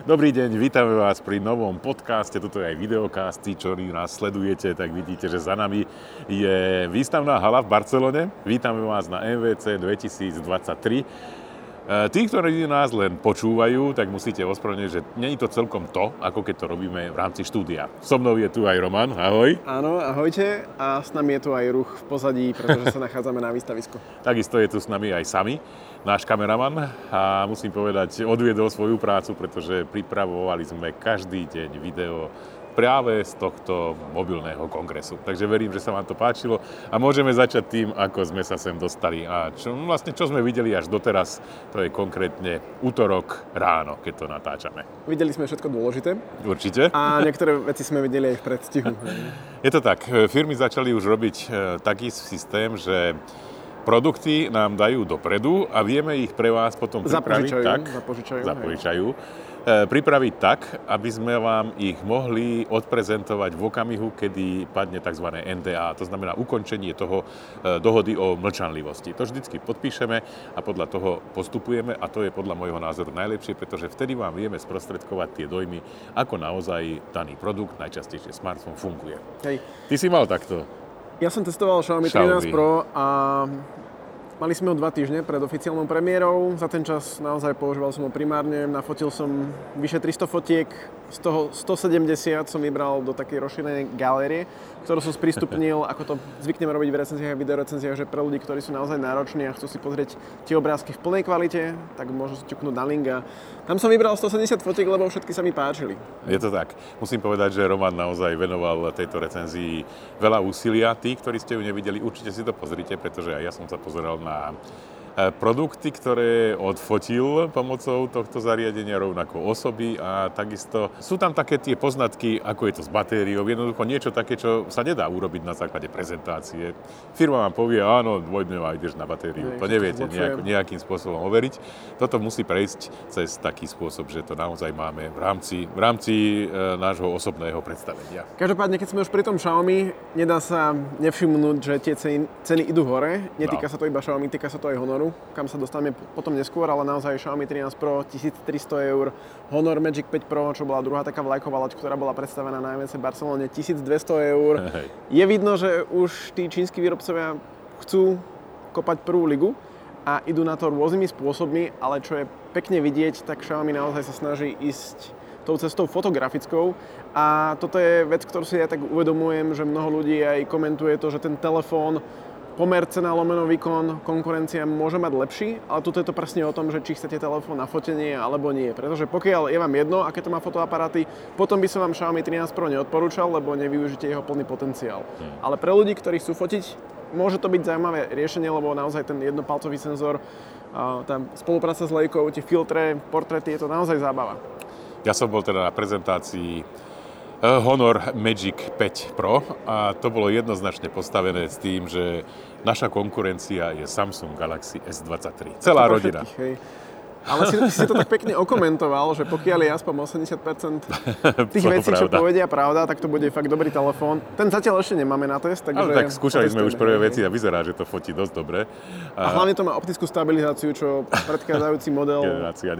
Dobrý deň, vítame vás pri novom podcaste, toto je aj videokast, ktorí nás sledujete, tak vidíte, že za nami je výstavná hala v Barcelone. Vítame vás na MVC 2023. E, tí, ktorí nás len počúvajú, tak musíte ospravedlniť, že je to celkom to, ako keď to robíme v rámci štúdia. So mnou je tu aj Roman, ahoj. Áno, ahojte a s nami je tu aj ruch v pozadí, pretože sa nachádzame na výstavisku. Takisto je tu s nami aj Sami náš kameraman a musím povedať, odviedol svoju prácu, pretože pripravovali sme každý deň video práve z tohto mobilného kongresu. Takže verím, že sa vám to páčilo a môžeme začať tým, ako sme sa sem dostali. A čo, vlastne čo sme videli až doteraz, to je konkrétne útorok ráno, keď to natáčame. Videli sme všetko dôležité. Určite. A niektoré veci sme videli aj v predstihu. je to tak. Firmy začali už robiť e, taký systém, že produkty nám dajú dopredu a vieme ich pre vás potom pripraviť tak, zapožičajú, zapožičajú e, pripraviť tak, aby sme vám ich mohli odprezentovať v okamihu, kedy padne tzv. NDA, to znamená ukončenie toho e, dohody o mlčanlivosti. To vždycky podpíšeme a podľa toho postupujeme a to je podľa môjho názoru najlepšie, pretože vtedy vám vieme sprostredkovať tie dojmy, ako naozaj daný produkt, najčastejšie smartphone, funguje. Hej. Ty si mal takto ja som testoval Xiaomi, Xiaomi 13 Pro a Mali sme ho dva týždne pred oficiálnou premiérou. Za ten čas naozaj používal som ho primárne. Nafotil som vyše 300 fotiek, z toho 170 som vybral do takej rozšírenej galérie, ktorú som sprístupnil, ako to zvykneme robiť v recenziách a videorecenziách, že pre ľudí, ktorí sú naozaj nároční a chcú si pozrieť tie obrázky v plnej kvalite, tak môžu si ťuknúť na link a tam som vybral 170 fotiek, lebo všetky sa mi páčili. Je to tak. Musím povedať, že Roman naozaj venoval tejto recenzii veľa úsilia. Tí, ktorí ste ju nevideli, určite si to pozrite, pretože aj ja som sa pozeral na produkty, ktoré odfotil pomocou tohto zariadenia, rovnako osoby a takisto sú tam také tie poznatky, ako je to s batériou, jednoducho niečo také, čo sa nedá urobiť na základe prezentácie. Firma vám povie, áno, dvojdňová ideš na batériu, to neviete nejak, nejakým spôsobom overiť. Toto musí prejsť cez taký spôsob, že to naozaj máme v rámci, v rámci e, nášho osobného predstavenia. Každopádne, keď sme už pri tom Xiaomi, nedá sa nevšimnúť, že tie ceny, ceny idú hore. Netýka no. sa to iba Xiaomi, týka sa to aj Honoru, kam sa dostaneme potom neskôr, ale naozaj Xiaomi 13 Pro 1300 eur, Honor Magic 5 Pro, čo bola druhá taká vlajková loď, ktorá bola predstavená na MVC Barcelone, 1200 eur. Hej. Je vidno, že už tí čínsky výrobcovia chcú kopať prvú ligu a idú na to rôznymi spôsobmi, ale čo je pekne vidieť, tak Xiaomi naozaj sa snaží ísť tou cestou fotografickou a toto je vec, ktorú si ja tak uvedomujem, že mnoho ľudí aj komentuje to, že ten telefón pomer cena lomeno výkon, konkurencia môže mať lepší, ale tu je to presne o tom, že či chcete telefón na fotenie alebo nie. Pretože pokiaľ je vám jedno, aké to má fotoaparáty, potom by som vám Xiaomi 13 Pro neodporúčal, lebo nevyužite jeho plný potenciál. Hmm. Ale pre ľudí, ktorí chcú fotiť, môže to byť zaujímavé riešenie, lebo naozaj ten jednopalcový senzor, tá spolupráca s lejkou, tie filtre, portrety, je to naozaj zábava. Ja som bol teda na prezentácii Honor Magic 5 Pro a to bolo jednoznačne postavené s tým, že naša konkurencia je Samsung Galaxy S23. Celá rodina. Všetkých, ale si, si to tak pekne okomentoval, že pokiaľ je aspoň 80% tých vecí, čo povedia pravda, tak to bude fakt dobrý telefón. Ten zatiaľ ešte nemáme na test, takže... Ale tak skúšali sme už prvé veci a vyzerá, že to fotí dosť dobre. A, a hlavne to má optickú stabilizáciu, čo predchádzajúci model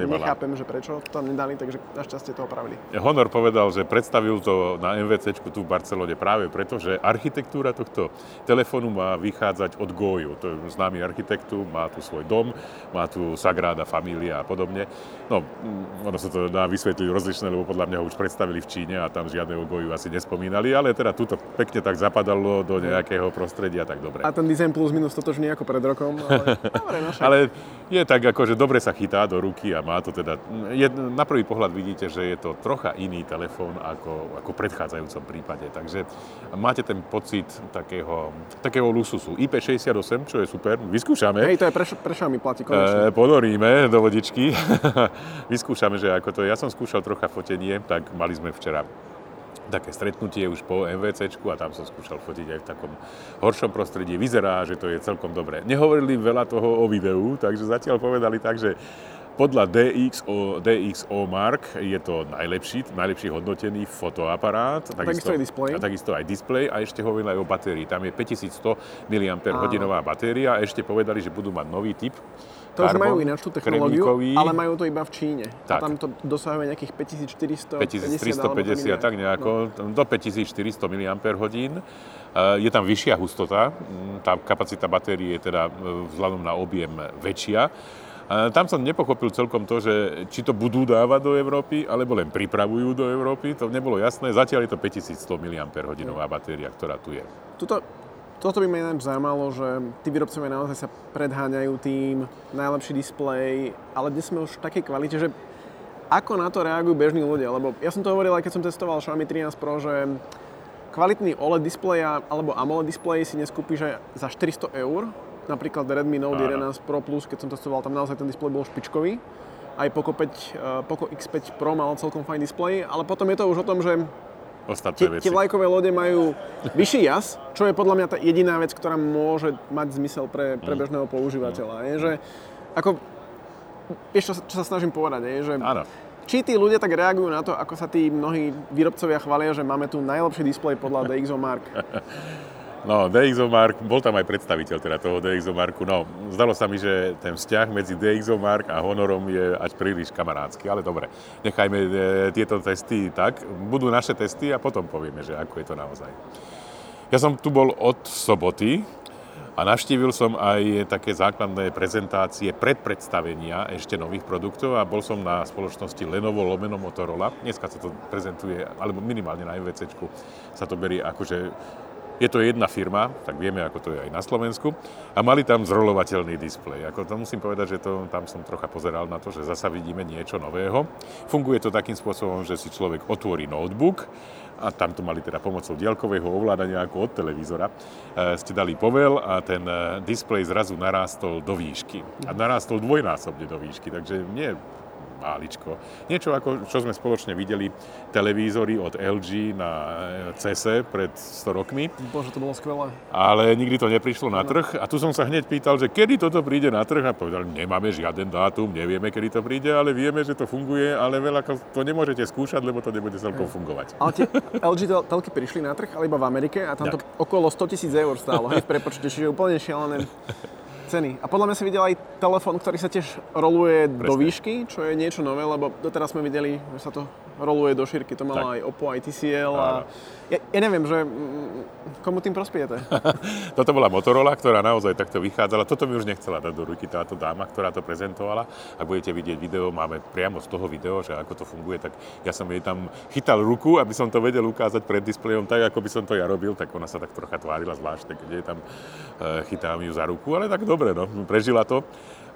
nechápem, že prečo to tam nedali, takže našťastie to opravili. Honor povedal, že predstavil to na MVC tu v Barcelone práve preto, že architektúra tohto telefónu má vychádzať od Goju. To je známy architektu, má tu svoj dom, má tu Sagrada Familia a podobne. No, mm, ono sa to dá vysvetliť rozličné, lebo podľa mňa ho už predstavili v Číne a tam žiadneho goju asi nespomínali, ale teda túto pekne tak zapadalo do nejakého prostredia, tak dobre. A ten dizajn plus minus totožný ako pred rokom, ale dobre, no ale je tak ako, že dobre sa chytá do ruky a má to teda, je, na prvý pohľad vidíte, že je to trocha iný telefón ako, ako v predchádzajúcom prípade, takže máte ten pocit takého, takého lususu. IP68, čo je super, vyskúšame. Hej, to je pre, pre platí konečne. E, ponoríme do vodičky, vyskúšame, že ako to je. Ja som skúšal trocha fotenie, tak mali sme včera také stretnutie už po MVCčku a tam som skúšal fotiť aj v takom horšom prostredí. Vyzerá, že to je celkom dobré. Nehovorili veľa toho o videu, takže zatiaľ povedali tak, že podľa DxO, DxO Mark je to najlepší, najlepší hodnotený fotoaparát. Takisto, takisto aj displej. A takisto aj displej a ešte hovorili aj o batérii. Tam je 5100 mAh batéria a ešte povedali, že budú mať nový typ to už majú ináč tú technológiu, ale majú to iba v Číne. Tak. A tam to dosahuje nejakých 5400 5350, tak nejako, no. do 5400 mAh. Je tam vyššia hustota, mm, tá kapacita batérie je teda e, vzhľadom na objem väčšia. Tam som nepochopil celkom to, že či to budú dávať do Európy, alebo len pripravujú do Európy, to nebolo jasné. Zatiaľ je to 5100 mAh batéria, ktorá tu je. Tuto toto by ma ináč zaujímalo, že tí výrobcovia naozaj sa predháňajú tým, najlepší displej, ale dnes sme už v takej kvalite, že ako na to reagujú bežní ľudia, lebo ja som to hovoril aj keď som testoval Xiaomi 13 Pro, že kvalitný OLED displej alebo AMOLED displej si dnes kúpiš aj za 400 eur, napríklad Redmi Note 11 Pro Plus, keď som testoval, tam naozaj ten displej bol špičkový. Aj Poco, 5, eh, Poco X5 Pro mal celkom fajn displej, ale potom je to už o tom, že ostatné veci. Tie vlajkové lode majú vyšší jas, čo je podľa mňa tá jediná vec, ktorá môže mať zmysel pre, pre mm. bežného používateľa. Mm. Je, že, ako, vieš, čo, čo sa snažím povedať, je, že Áno. či tí ľudia tak reagujú na to, ako sa tí mnohí výrobcovia chvália, že máme tu najlepší displej podľa DxO Mark. No, DxOMark, bol tam aj predstaviteľ teda toho DxOMarku. No, zdalo sa mi, že ten vzťah medzi DxOMark a Honorom je až príliš kamarádsky, ale dobre, nechajme e, tieto testy tak. Budú naše testy a potom povieme, že ako je to naozaj. Ja som tu bol od soboty a navštívil som aj také základné prezentácie predpredstavenia ešte nových produktov a bol som na spoločnosti Lenovo Lomeno Motorola. Dneska sa to prezentuje, alebo minimálne na MVC sa to berie akože je to jedna firma, tak vieme, ako to je aj na Slovensku, a mali tam zrolovateľný displej. Ako to musím povedať, že to, tam som trocha pozeral na to, že zasa vidíme niečo nového. Funguje to takým spôsobom, že si človek otvorí notebook, a tam to mali teda pomocou diaľkového ovládania ako od televízora, e, ste dali povel a ten e, displej zrazu narástol do výšky. A narástol dvojnásobne do výšky, takže nie máličko. Niečo ako, čo sme spoločne videli, televízory od LG na e, CESE pred 100 rokmi. Bože, to bolo skvelé. Ale nikdy to neprišlo na trh a tu som sa hneď pýtal, že kedy toto príde na trh a povedal, nemáme žiaden dátum, nevieme, kedy to príde, ale vieme, že to funguje, ale veľa to nemôžete skúšať, lebo to nebude celkom fungovať. Ale tie LG telky prišli na trh, ale iba v Amerike a tam to okolo 100 tisíc eur stálo, hej, v prepočte, čiže úplne šialené ceny. A podľa mňa si videl aj telefón, ktorý sa tiež roluje Presne. do výšky, čo je niečo nové, lebo doteraz sme videli, že sa to roluje do šírky. To malo tak. aj Oppo, aj TCL a ja, ja neviem, že mm, komu tým prospiete. Toto bola Motorola, ktorá naozaj takto vychádzala. Toto mi už nechcela dať do ruky táto dáma, ktorá to prezentovala. Ak budete vidieť video, máme priamo z toho video, že ako to funguje, tak ja som jej tam chytal ruku, aby som to vedel ukázať pred displejom tak, ako by som to ja robil, tak ona sa tak trocha tvárila zvláštne, keď je tam e, chytám ju za ruku, ale tak dobre, no, prežila to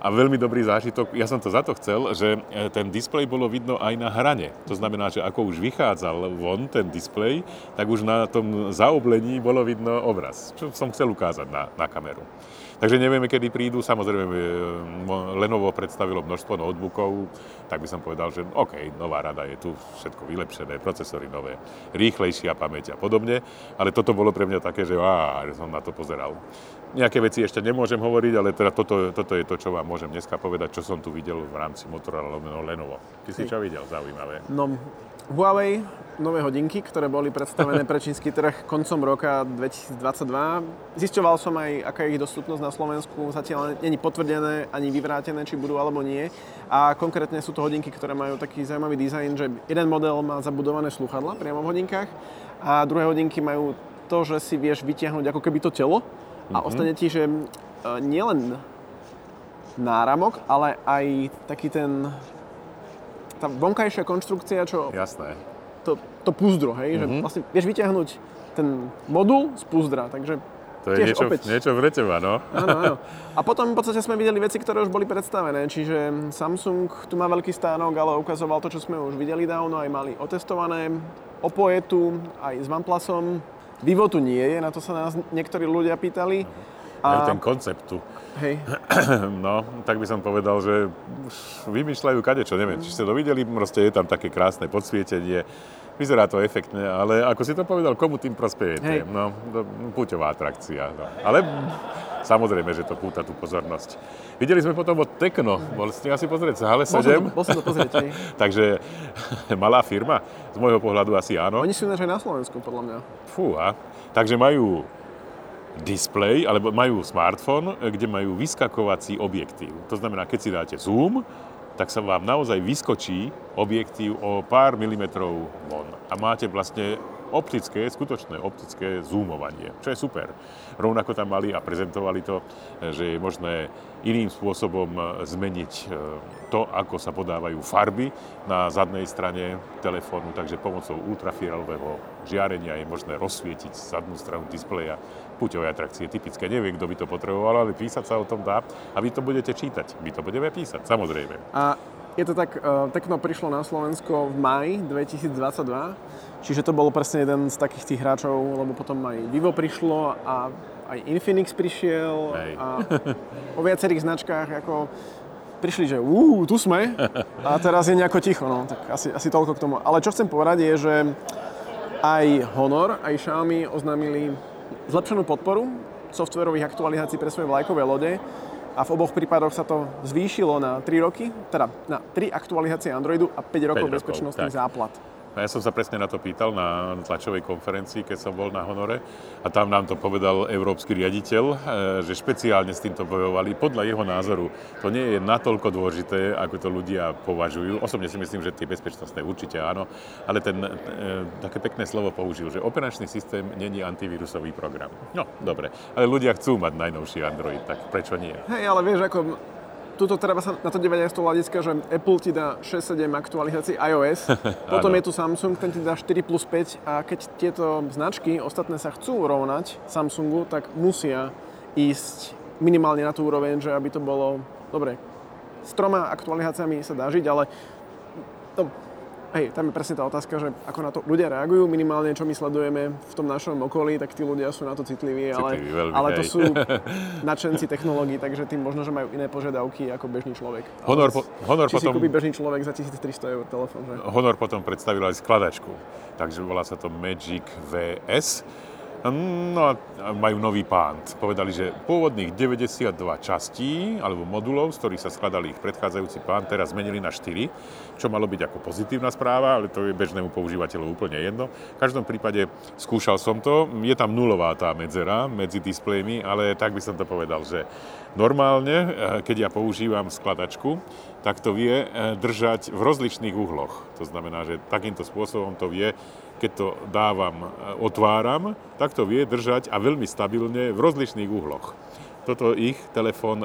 a veľmi dobrý zážitok. Ja som to za to chcel, že e, ten displej bolo vidno aj na hrane. To znamená, že ako už vychádzal von ten displej, tak už na tom zaoblení bolo vidno obraz, čo som chcel ukázať na, na kameru. Takže nevieme, kedy prídu. Samozrejme, e, Lenovo predstavilo množstvo notebookov, tak by som povedal, že OK, nová rada je tu, všetko vylepšené, procesory nové, rýchlejšia pamäť a podobne, ale toto bolo pre mňa také, že, á, že som na to pozeral. Nejaké veci ešte nemôžem hovoriť, ale teda toto, toto je to, čo vám môžem dneska povedať, čo som tu videl v rámci Motorola Lenovo. Ty si čo videl zaujímavé? No, Huawei, nové hodinky, ktoré boli predstavené pre čínsky trh koncom roka 2022. Zisťoval som aj, aká je ich dostupnosť na Slovensku. Zatiaľ není potvrdené ani vyvrátené, či budú alebo nie. A konkrétne sú to hodinky, ktoré majú taký zaujímavý dizajn, že jeden model má zabudované sluchadla priamo v hodinkách a druhé hodinky majú to, že si vieš vytiahnuť ako keby to telo a mm-hmm. ostane ti, že e, nielen náramok, ale aj taký ten tá vonkajšia konštrukcia, čo... Jasné. To, to púzdro, hej, mm-hmm. že mhm. vlastne vieš vyťahnuť ten modul z púzdra, takže to je niečo, opäť... niečo pre teba, no. Áno, áno. A potom v podstate sme videli veci, ktoré už boli predstavené. Čiže Samsung tu má veľký stánok, ale ukazoval to, čo sme už videli dávno, aj mali otestované. Oppo je tu, aj s OnePlusom. Vivo tu nie je, na to sa nás niektorí ľudia pýtali. A... ten koncept tu. Hej. No, tak by som povedal, že vymýšľajú kadečo, neviem, či ste to videli, proste je tam také krásne podsvietenie, vyzerá to efektne, ale ako si to povedal, komu tým prospiejete? Hej. No, puťová atrakcia. No. Ale samozrejme, že to púta tú pozornosť. Videli sme potom od Tekno, bol ste asi pozrieť sa, ale 7. Bol som to, bol som to pozrieť, hej. Takže malá firma, z môjho pohľadu asi áno. Oni sú ináč aj na Slovensku, podľa mňa. Fúha. Takže majú display, alebo majú smartfón, kde majú vyskakovací objektív. To znamená, keď si dáte zoom, tak sa vám naozaj vyskočí objektív o pár milimetrov von. A máte vlastne optické, skutočné optické zoomovanie, čo je super. Rovnako tam mali a prezentovali to, že je možné iným spôsobom zmeniť e, to, ako sa podávajú farby na zadnej strane telefónu, takže pomocou ultrafialového žiarenia je možné rozsvietiť zadnú stranu displeja puťové atrakcie typické. Neviem, kto by to potreboval, ale písať sa o tom dá a vy to budete čítať. My to budeme písať, samozrejme. A je to tak, uh, Tekno prišlo na Slovensko v maji 2022, čiže to bol presne jeden z takých tých hráčov, lebo potom aj Vivo prišlo a aj Infinix prišiel Hej. a o viacerých značkách ako prišli, že uh, tu sme a teraz je nejako ticho, no, tak asi, asi toľko k tomu. Ale čo chcem povedať je, že aj Honor, aj Xiaomi oznámili zlepšenú podporu softverových aktualizácií pre svoje vlajkové lode a v oboch prípadoch sa to zvýšilo na 3 roky, teda na 3 aktualizácie Androidu a 5 rokov, 5 rokov bezpečnostných tak. záplat. A ja som sa presne na to pýtal na tlačovej konferencii, keď som bol na Honore a tam nám to povedal európsky riaditeľ, e, že špeciálne s týmto bojovali. Podľa jeho názoru to nie je natoľko dôležité, ako to ľudia považujú. Osobne si myslím, že tie bezpečnostné určite áno, ale ten e, také pekné slovo použil, že operačný systém není antivírusový program. No, dobre, ale ľudia chcú mať najnovší Android, tak prečo nie? Hej, ale vieš, ako tuto treba sa na to dívať aj z toho hľadiska, že Apple ti dá 6-7 aktualizácií iOS, potom je tu Samsung, ten ti dá 4 plus 5 a keď tieto značky ostatné sa chcú rovnať Samsungu, tak musia ísť minimálne na tú úroveň, že aby to bolo dobre. S troma aktualizáciami sa dá žiť, ale to Hej, tam je presne tá otázka, že ako na to ľudia reagujú, minimálne čo my sledujeme v tom našom okolí, tak tí ľudia sú na to citliví, ale, Citliví, veľmi, ale to sú nadšenci technológií, takže tým možno, že majú iné požiadavky ako bežný človek. Honor, Ale po, Honor, Či si potom, kúpi bežný človek za 1300 eur telefón, že? Honor potom predstavil aj skladačku, takže volá sa to Magic VS. No a majú nový pánt. Povedali, že pôvodných 92 častí alebo modulov, z ktorých sa skladali ich predchádzajúci plán, teraz zmenili na 4, čo malo byť ako pozitívna správa, ale to je bežnému používateľu úplne jedno. V každom prípade skúšal som to, je tam nulová tá medzera medzi displejmi, ale tak by som to povedal, že normálne, eh, keď ja používam skladačku, tak to vie eh, držať v rozličných uhloch. To znamená, že takýmto spôsobom to vie keď to dávam, e, otváram, tak to vie držať a veľmi stabilne v rozličných uhloch. Toto ich telefón,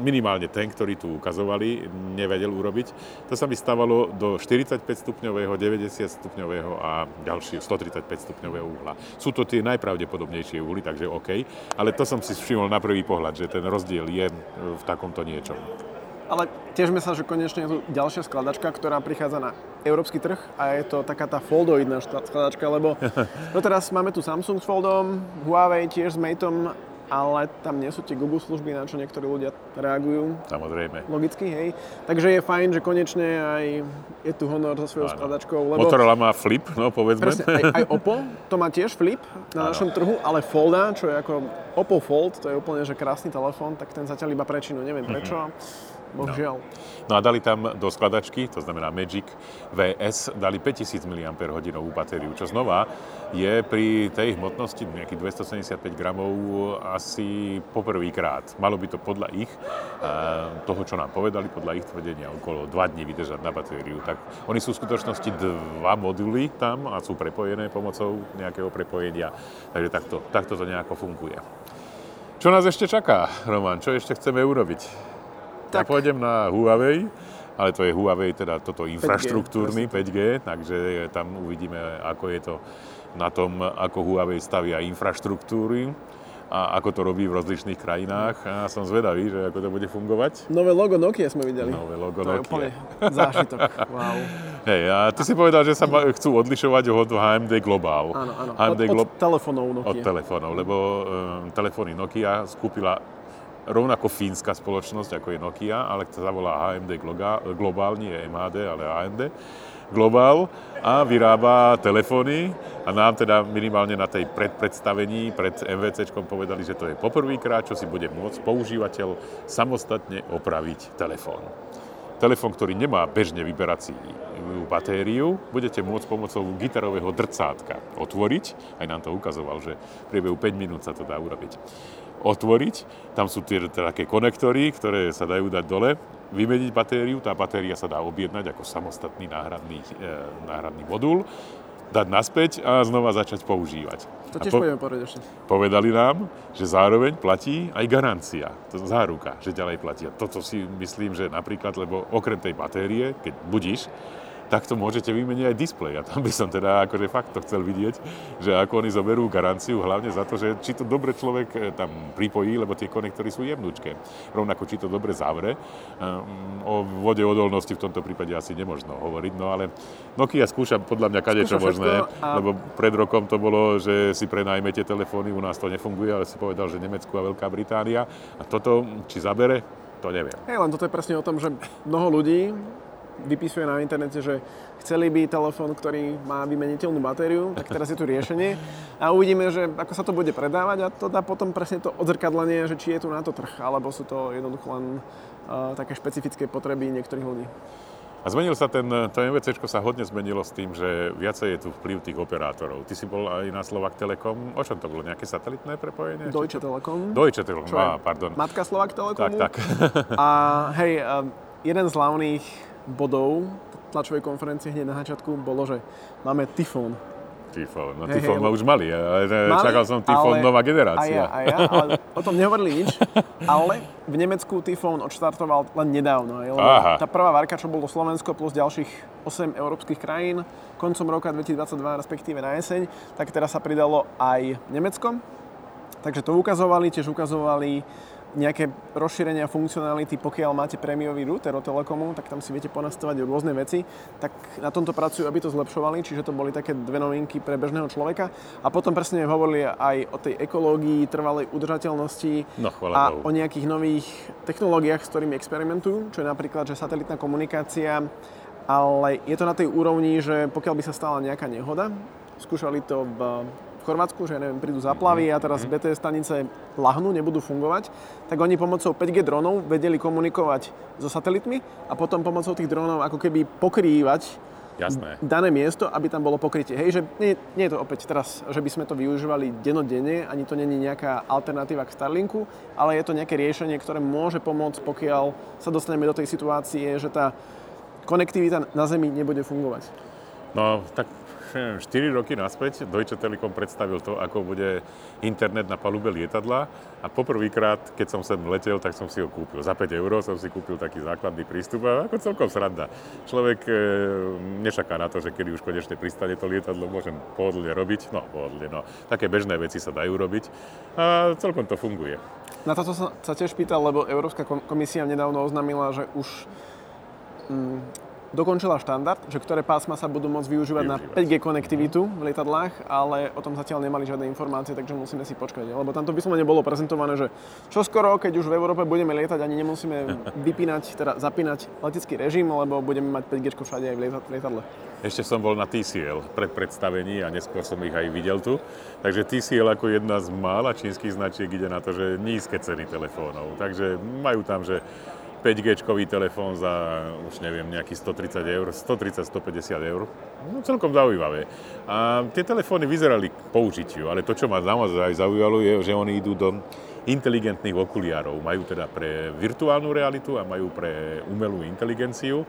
minimálne ten, ktorý tu ukazovali, nevedel urobiť. To sa mi stávalo do 45 stupňového, 90 stupňového a ďalšie 135 stupňového uhla. Sú to tie najpravdepodobnejšie uhly, takže OK. Ale to som si všimol na prvý pohľad, že ten rozdiel je v takomto niečom. Ale tešme sa, že konečne je tu ďalšia skladačka, ktorá prichádza na európsky trh a je to taká tá foldoidná skladačka, lebo no teraz máme tu Samsung s Foldom, Huawei tiež s Mateom, ale tam nie sú tie Google služby, na čo niektorí ľudia reagujú. Samozrejme. Logicky, hej. Takže je fajn, že konečne aj je tu Honor so svojou Áno. skladačkou. Lebo Motorola má flip, no povedzme. Presne, aj, aj Oppo to má tiež flip na Áno. našom trhu, ale Folda, čo je ako Oppo Fold, to je úplne že krásny telefón, tak ten zatiaľ iba prečinu, neviem prečo. Bohužiaľ. No a dali tam do skladačky, to znamená Magic VS, dali 5000 mAh batériu, čo znova je pri tej hmotnosti nejakých 275 gramov asi poprvýkrát. Malo by to podľa ich, toho, čo nám povedali, podľa ich tvrdenia, okolo 2 dní vydržať na batériu. Tak oni sú v skutočnosti dva moduly tam a sú prepojené pomocou nejakého prepojenia. Takže takto, takto to nejako funguje. Čo nás ešte čaká, Roman? Čo ešte chceme urobiť? Ja Tak. pôjdem na Huawei, ale to je Huawei, teda toto infraštruktúrny 5G, takže tam uvidíme, ako je to na tom, ako Huawei stavia infraštruktúry a ako to robí v rozličných krajinách. A som zvedavý, že ako to bude fungovať. Nové logo Nokia sme videli. Nové logo to je Nokia. úplne zážitok. Wow. Hej, a ty si povedal, že sa chcú odlišovať od HMD Global. Áno, áno. HMD Od, Glo- od telefónov od Nokia. telefónov, lebo um, telefóny Nokia skúpila rovnako fínska spoločnosť, ako je Nokia, ale sa volá AMD Global, nie MHD, ale AMD Global a vyrába telefóny a nám teda minimálne na tej predpredstavení pred MVCčkom povedali, že to je poprvýkrát, čo si bude môcť používateľ samostatne opraviť telefón. Telefón, ktorý nemá bežne vyberací batériu, budete môcť pomocou gitarového drcátka otvoriť, aj nám to ukazoval, že v priebehu 5 minút sa to dá urobiť otvoriť. Tam sú tie také konektory, ktoré sa dajú dať dole, vymeniť batériu. Tá batéria sa dá objednať ako samostatný náhradný, e, náhradný modul, dať naspäť a znova začať používať. To tiež po, povedať ešte. Povedali nám, že zároveň platí aj garancia, to záruka, že ďalej platí. A toto si myslím, že napríklad, lebo okrem tej batérie, keď budíš, takto môžete vymeniť aj displej. A tam by som teda akože fakt to chcel vidieť, že ako oni zoberú garanciu, hlavne za to, že či to dobre človek eh, tam pripojí, lebo tie konektory sú jemnúčke. Rovnako či to dobre zavre. Ehm, o vode odolnosti v tomto prípade asi nemožno hovoriť, no ale Nokia skúša podľa mňa kadečo možné, a... lebo pred rokom to bolo, že si prenajmete telefóny, u nás to nefunguje, ale si povedal, že Nemecko a Veľká Británia. A toto, či zabere, to neviem. Hej, len toto je presne o tom, že mnoho ľudí vypisuje na internete, že chceli by telefón, ktorý má vymeniteľnú batériu, tak teraz je tu riešenie a uvidíme, že ako sa to bude predávať a to dá potom presne to odzrkadlenie, že či je tu na to trh, alebo sú to jednoducho len uh, také špecifické potreby niektorých ľudí. A zmenil sa ten, to MVC sa hodne zmenilo s tým, že viacej je tu vplyv tých operátorov. Ty si bol aj na Slovak Telekom. O čom to bolo? Nejaké satelitné prepojenie? Deutsche Telekom. Deutsche Telekom, á, pardon. Matka Slovak Telekomu. Tak, tak. a hej, jeden z hlavných bodov tlačovej konferencie hneď na začiatku bolo, že máme Tyfón. Tyfón, no Tyfón ma už mali, ale čakal som Tyfón nová generácia. A ja, a ja, ale o tom nehovorili nič. Ale v Nemecku Tyfón odštartoval len nedávno. Lebo Aha. tá prvá varka, čo bolo Slovensko plus ďalších 8 európskych krajín, koncom roka 2022, respektíve na jeseň, tak teraz sa pridalo aj Nemecko. Takže to ukazovali, tiež ukazovali nejaké rozšírenia funkcionality, pokiaľ máte prémiový router od Telekomu, tak tam si viete ponastavať rôzne veci, tak na tomto pracujú, aby to zlepšovali, čiže to boli také dve novinky pre bežného človeka. A potom presne hovorili aj o tej ekológii, trvalej udržateľnosti no, a o nejakých nových technológiách, s ktorými experimentujú, čo je napríklad, že satelitná komunikácia, ale je to na tej úrovni, že pokiaľ by sa stala nejaká nehoda, skúšali to v Chorvátsku, že neviem, prídu zaplavy a teraz mhm. BTS stanice lahnú, nebudú fungovať, tak oni pomocou 5G dronov vedeli komunikovať so satelitmi a potom pomocou tých dronov ako keby pokrývať Jasné. dané miesto, aby tam bolo pokrytie. Hej, že nie, nie je to opäť teraz, že by sme to využívali denodenne, ani to není nejaká alternatíva k Starlinku, ale je to nejaké riešenie, ktoré môže pomôcť, pokiaľ sa dostaneme do tej situácie, že tá konektivita na Zemi nebude fungovať. No, tak 4 roky naspäť Deutsche Telekom predstavil to, ako bude internet na palube lietadla a poprvýkrát, keď som sem letel, tak som si ho kúpil. Za 5 eur som si kúpil taký základný prístup a ako celkom sranda. Človek e, nečaká na to, že kedy už konečne pristane to lietadlo, môžem pohodlne robiť. No, pohodlne, no. Také bežné veci sa dajú robiť a celkom to funguje. Na toto sa tiež pýtal, lebo Európska komisia nedávno oznámila, že už mm, dokončila štandard, že ktoré pásma sa budú môcť využívať, využívať. na 5G konektivitu v lietadlách, ale o tom zatiaľ nemali žiadne informácie, takže musíme si počkať. Lebo tamto vyslovene bolo prezentované, že čo skoro, keď už v Európe budeme lietať, ani nemusíme vypínať, teda zapínať letecký režim, lebo budeme mať 5G všade aj v lietadle. Ešte som bol na TCL pred predstavení a neskôr som ich aj videl tu. Takže TCL ako jedna z mála čínskych značiek ide na to, že nízke ceny telefónov. Takže majú tam, že 5G telefón za, už neviem, nejakých 130 eur, 130-150 eur. No, celkom zaujímavé. A tie telefóny vyzerali k použitiu, ale to, čo ma naozaj zaujalo, je, že oni idú do inteligentných okuliárov. Majú teda pre virtuálnu realitu a majú pre umelú inteligenciu.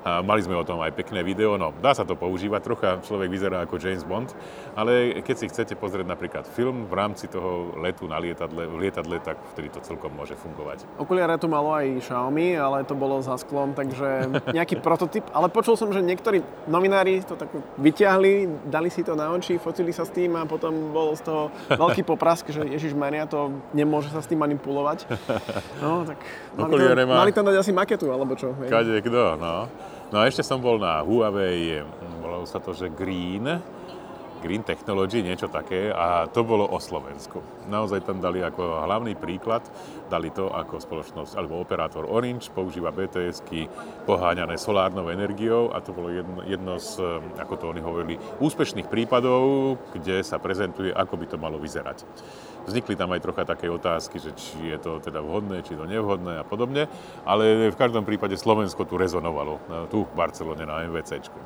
A mali sme o tom aj pekné video, no dá sa to používať, trocha človek vyzerá ako James Bond, ale keď si chcete pozrieť napríklad film v rámci toho letu na lietadle, v lietadle, tak vtedy to celkom môže fungovať. Okuliare tu malo aj Xiaomi, ale to bolo za sklom, takže nejaký prototyp, ale počul som, že niektorí novinári to tak vyťahli, dali si to na oči, fotili sa s tým a potom bol z toho veľký poprask, že Ježiš Maria to nemôže sa s tým manipulovať. No, tak mali tam, má... mali tam dať asi maketu, alebo čo? Kade, kto, no. No a ešte som bol na Huawei, volalo sa to, že Green, Green Technology, niečo také a to bolo o Slovensku. Naozaj tam dali ako hlavný príklad, dali to ako spoločnosť alebo operátor Orange, používa BTSky poháňané solárnou energiou a to bolo jedno, jedno z, ako to oni hovorili, úspešných prípadov, kde sa prezentuje, ako by to malo vyzerať. Vznikli tam aj trocha také otázky, že či je to teda vhodné, či to nevhodné a podobne, ale v každom prípade Slovensko tu rezonovalo, tu v Barcelone na MVCčku.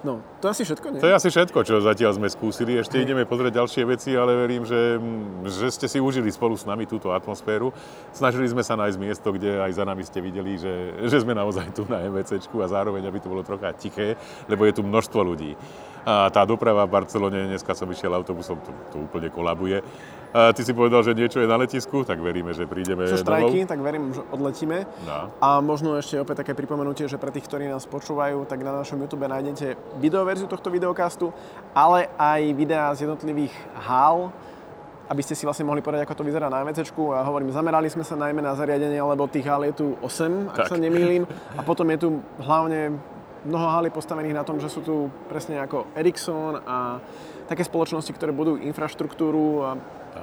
No, to je asi všetko, nie? To je asi všetko, čo zatiaľ sme skúsili. Ešte Hej. ideme pozrieť ďalšie veci, ale verím, že, že ste si užili spolu s nami túto atmosféru. Snažili sme sa nájsť miesto, kde aj za nami ste videli, že, že sme naozaj tu na MVCčku a zároveň, aby to bolo trocha tiché, lebo je tu množstvo ľudí. A tá doprava v Barcelone, dneska som išiel autobusom, to, to úplne kolabuje. A ty si povedal, že niečo je na letisku, tak veríme, že prídeme Sú štrajky, tak verím, že odletíme. No. A možno ešte opäť také pripomenutie, že pre tých, ktorí nás počúvajú, tak na našom YouTube nájdete videoverziu tohto videokastu, ale aj videá z jednotlivých hál, aby ste si vlastne mohli povedať, ako to vyzerá na MVCčku. A hovorím, zamerali sme sa najmä na zariadenie, lebo tých hál je tu 8, ak tak. sa nemýlim. A potom je tu hlavne mnoho hálí postavených na tom, že sú tu presne ako Ericsson a také spoločnosti, ktoré budú infraštruktúru a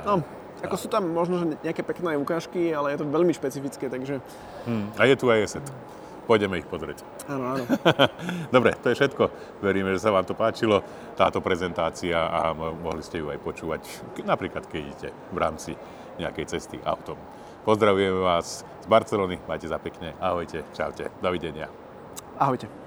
no, ako sú tam možno že nejaké pekné ukážky, ale je to veľmi špecifické, takže... Hmm. A je tu aj ESET. Pôjdeme ich pozrieť. Áno, áno. Dobre, to je všetko. Veríme, že sa vám to páčilo, táto prezentácia a mohli ste ju aj počúvať, napríklad keď idete v rámci nejakej cesty autom. Pozdravujem vás z Barcelony, majte za pekne, ahojte, čaute, dovidenia. Ahojte.